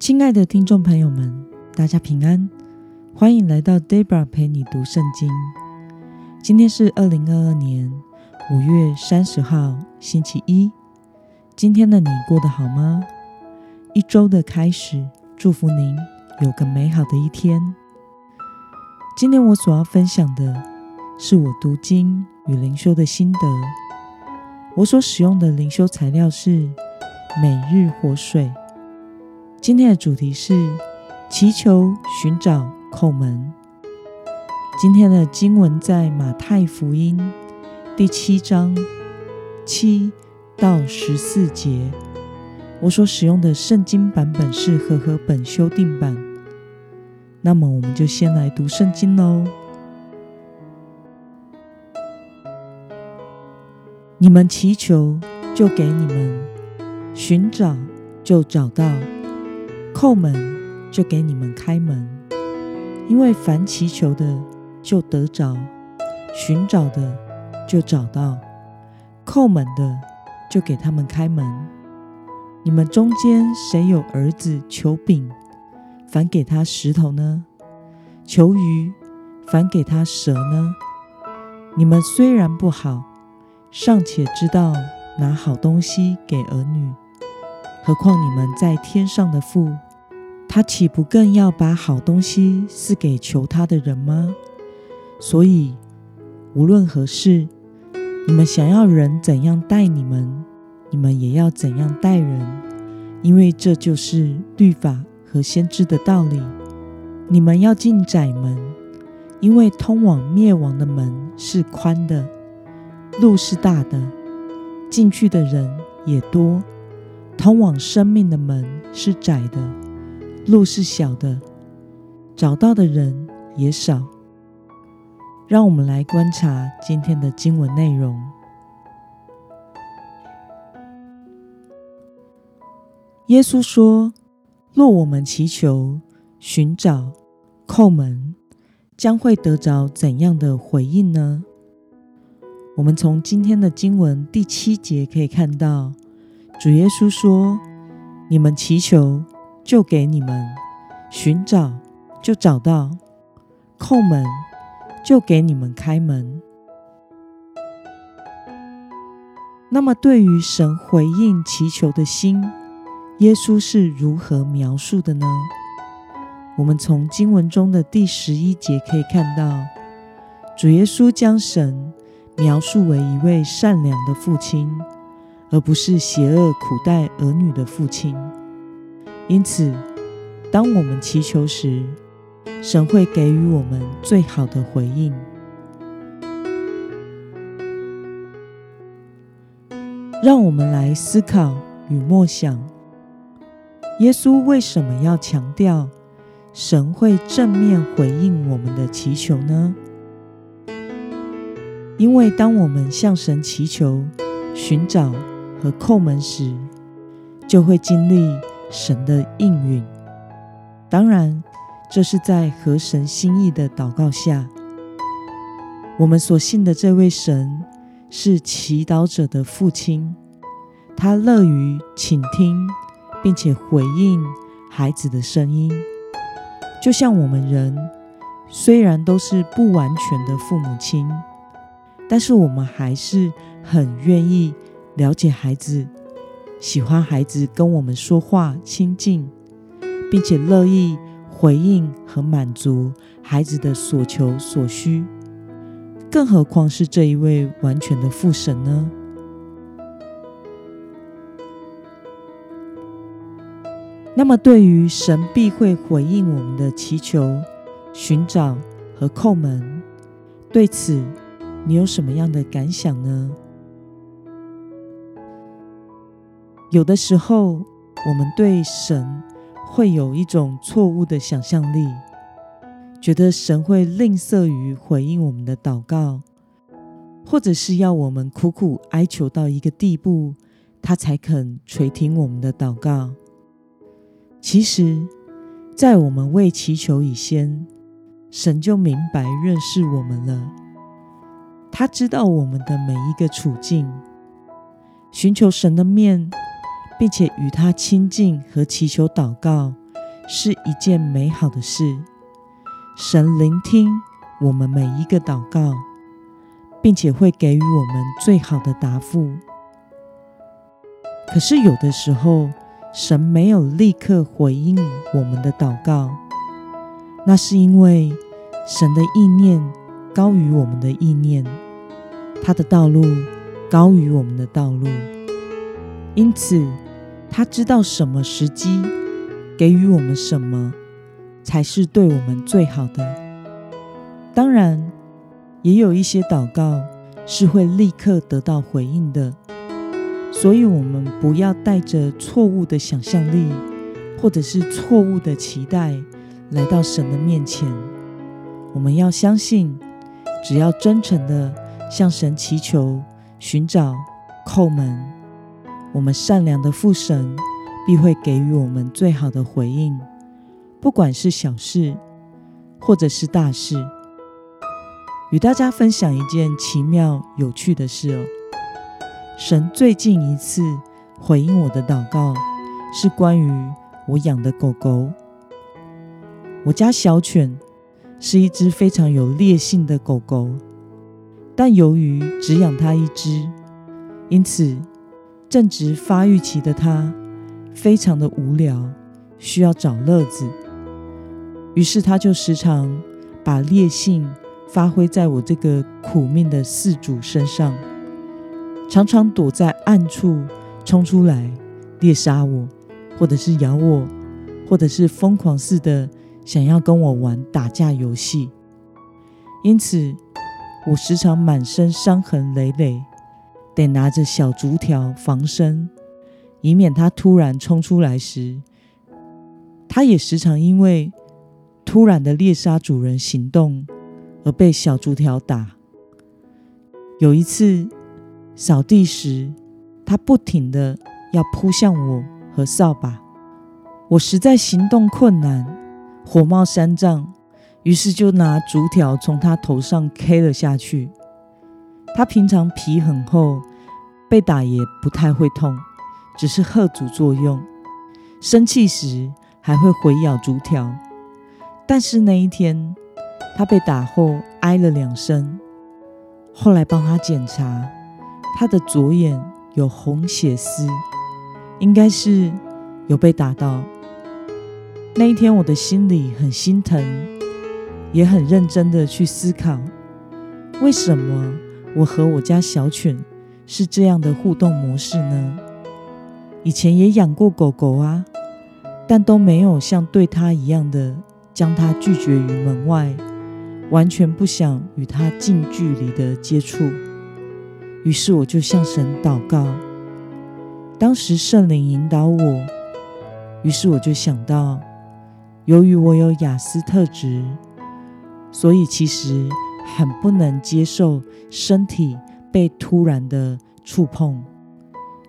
亲爱的听众朋友们，大家平安，欢迎来到 Debra 陪你读圣经。今天是二零二二年五月三十号，星期一。今天的你过得好吗？一周的开始，祝福您有个美好的一天。今天我所要分享的是我读经与灵修的心得。我所使用的灵修材料是每日活水。今天的主题是祈求、寻找、叩门。今天的经文在马太福音第七章七到十四节。我所使用的圣经版本是和合本修订版。那么，我们就先来读圣经喽。你们祈求，就给你们；寻找，就找到。叩门就给你们开门，因为凡祈求的就得着，寻找的就找到，叩门的就给他们开门。你们中间谁有儿子求饼，反给他石头呢？求鱼，反给他蛇呢？你们虽然不好，尚且知道拿好东西给儿女。何况你们在天上的父，他岂不更要把好东西赐给求他的人吗？所以无论何事，你们想要人怎样待你们，你们也要怎样待人，因为这就是律法和先知的道理。你们要进窄门，因为通往灭亡的门是宽的，路是大的，进去的人也多。通往生命的门是窄的，路是小的，找到的人也少。让我们来观察今天的经文内容。耶稣说：“若我们祈求、寻找、叩门，将会得着怎样的回应呢？”我们从今天的经文第七节可以看到。主耶稣说：“你们祈求，就给你们；寻找，就找到；叩门，就给你们开门。”那么，对于神回应祈求的心，耶稣是如何描述的呢？我们从经文中的第十一节可以看到，主耶稣将神描述为一位善良的父亲。而不是邪恶苦待儿女的父亲。因此，当我们祈求时，神会给予我们最好的回应。让我们来思考与默想：耶稣为什么要强调神会正面回应我们的祈求呢？因为当我们向神祈求、寻找，和叩门时，就会经历神的应允。当然，这是在合神心意的祷告下。我们所信的这位神是祈祷者的父亲，他乐于倾听，并且回应孩子的声音。就像我们人，虽然都是不完全的父母亲，但是我们还是很愿意。了解孩子，喜欢孩子跟我们说话亲近，并且乐意回应和满足孩子的所求所需，更何况是这一位完全的父神呢？那么，对于神必会回应我们的祈求、寻找和叩门，对此你有什么样的感想呢？有的时候，我们对神会有一种错误的想象力，觉得神会吝啬于回应我们的祷告，或者是要我们苦苦哀求到一个地步，他才肯垂听我们的祷告。其实，在我们未祈求以先，神就明白认识我们了，他知道我们的每一个处境，寻求神的面。并且与他亲近和祈求祷告，是一件美好的事。神聆听我们每一个祷告，并且会给予我们最好的答复。可是有的时候，神没有立刻回应我们的祷告，那是因为神的意念高于我们的意念，他的道路高于我们的道路，因此他知道什么时机给予我们什么才是对我们最好的。当然，也有一些祷告是会立刻得到回应的。所以，我们不要带着错误的想象力，或者是错误的期待来到神的面前。我们要相信，只要真诚的向神祈求、寻找、叩门，我们善良的父神必会给予我们最好的回应，不管是小事，或者是大事。与大家分享一件奇妙有趣的事哦。神最近一次回应我的祷告，是关于我养的狗狗。我家小犬是一只非常有烈性的狗狗，但由于只养它一只，因此正值发育期的他非常的无聊，需要找乐子。于是他就时常把烈性发挥在我这个苦命的饲主身上。常常躲在暗处冲出来猎杀我，或者是咬我，或者是疯狂似的想要跟我玩打架游戏。因此，我时常满身伤痕累累，得拿着小竹条防身，以免它突然冲出来时，它也时常因为突然的猎杀主人行动而被小竹条打。有一次。扫地时，它不停的要扑向我和扫把，我实在行动困难，火冒三丈，于是就拿竹条从它头上 K 了下去。它平常皮很厚，被打也不太会痛，只是吓阻作用。生气时还会回咬竹条，但是那一天，他被打后挨了两声，后来帮他检查。他的左眼有红血丝，应该是有被打到。那一天，我的心里很心疼，也很认真的去思考，为什么我和我家小犬是这样的互动模式呢？以前也养过狗狗啊，但都没有像对它一样的将它拒绝于门外，完全不想与它近距离的接触。于是我就向神祷告。当时圣灵引导我，于是我就想到，由于我有雅思特质，所以其实很不能接受身体被突然的触碰，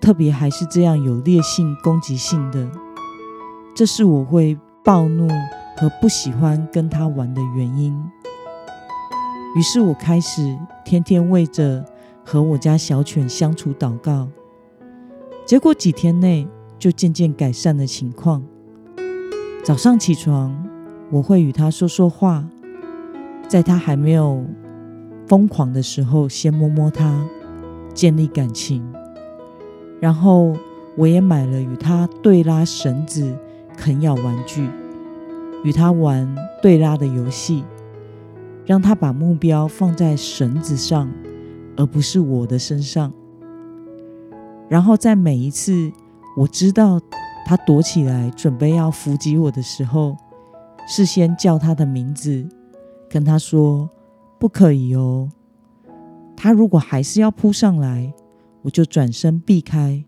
特别还是这样有烈性攻击性的，这是我会暴怒和不喜欢跟他玩的原因。于是我开始天天为着。和我家小犬相处祷告，结果几天内就渐渐改善了情况。早上起床，我会与它说说话，在它还没有疯狂的时候，先摸摸它，建立感情。然后我也买了与它对拉绳子、啃咬玩具，与它玩对拉的游戏，让他把目标放在绳子上。而不是我的身上。然后在每一次我知道他躲起来准备要伏击我的时候，事先叫他的名字，跟他说不可以哦。他如果还是要扑上来，我就转身避开，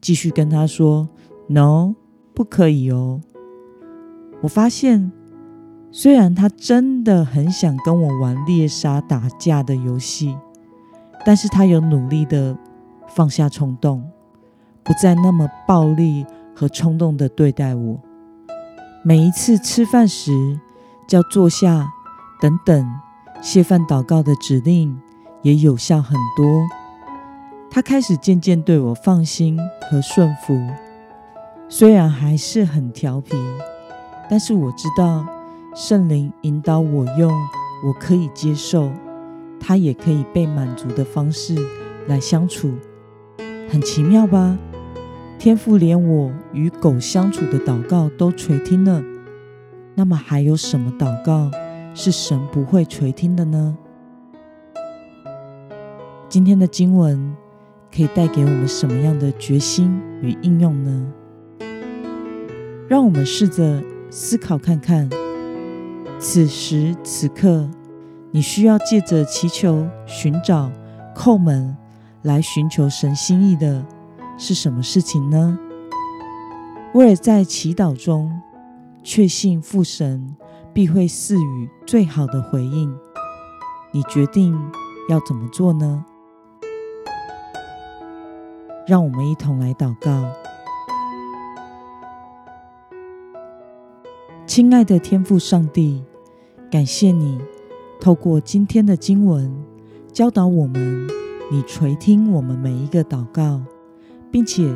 继续跟他说 “no，不可以哦”。我发现，虽然他真的很想跟我玩猎杀打架的游戏。但是他有努力的放下冲动，不再那么暴力和冲动的对待我。每一次吃饭时叫坐下等等谢饭祷告的指令也有效很多。他开始渐渐对我放心和顺服，虽然还是很调皮，但是我知道圣灵引导我用我可以接受，他也可以被满足的方式来相处，很奇妙吧？天父连我与狗相处的祷告都垂听了，那么还有什么祷告是神不会垂听的呢？今天的经文可以带给我们什么样的决心与应用呢？让我们试着思考看看，此时此刻，你需要借着祈求、寻找、叩门来寻求神心意的。是什么事情呢？为了在祈祷中确信父神必会赐予最好的回应，你决定要怎么做呢？让我们一同来祷告。亲爱的天父上帝，感谢你透过今天的经文教导我们，你垂听我们每一个祷告。并且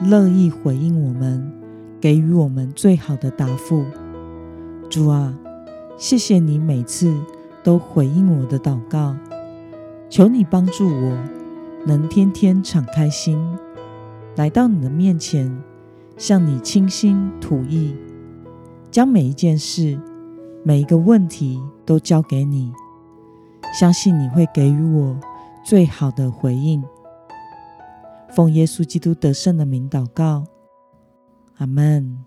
乐意回应我们，给予我们最好的答复。主啊，谢谢你每次都回应我的祷告。求你帮助我，能天天敞开心，来到你的面前，向你倾心吐意，将每一件事、每一个问题都交给你，相信你会给予我最好的回应。奉耶稣基督得胜的名祷告，阿门。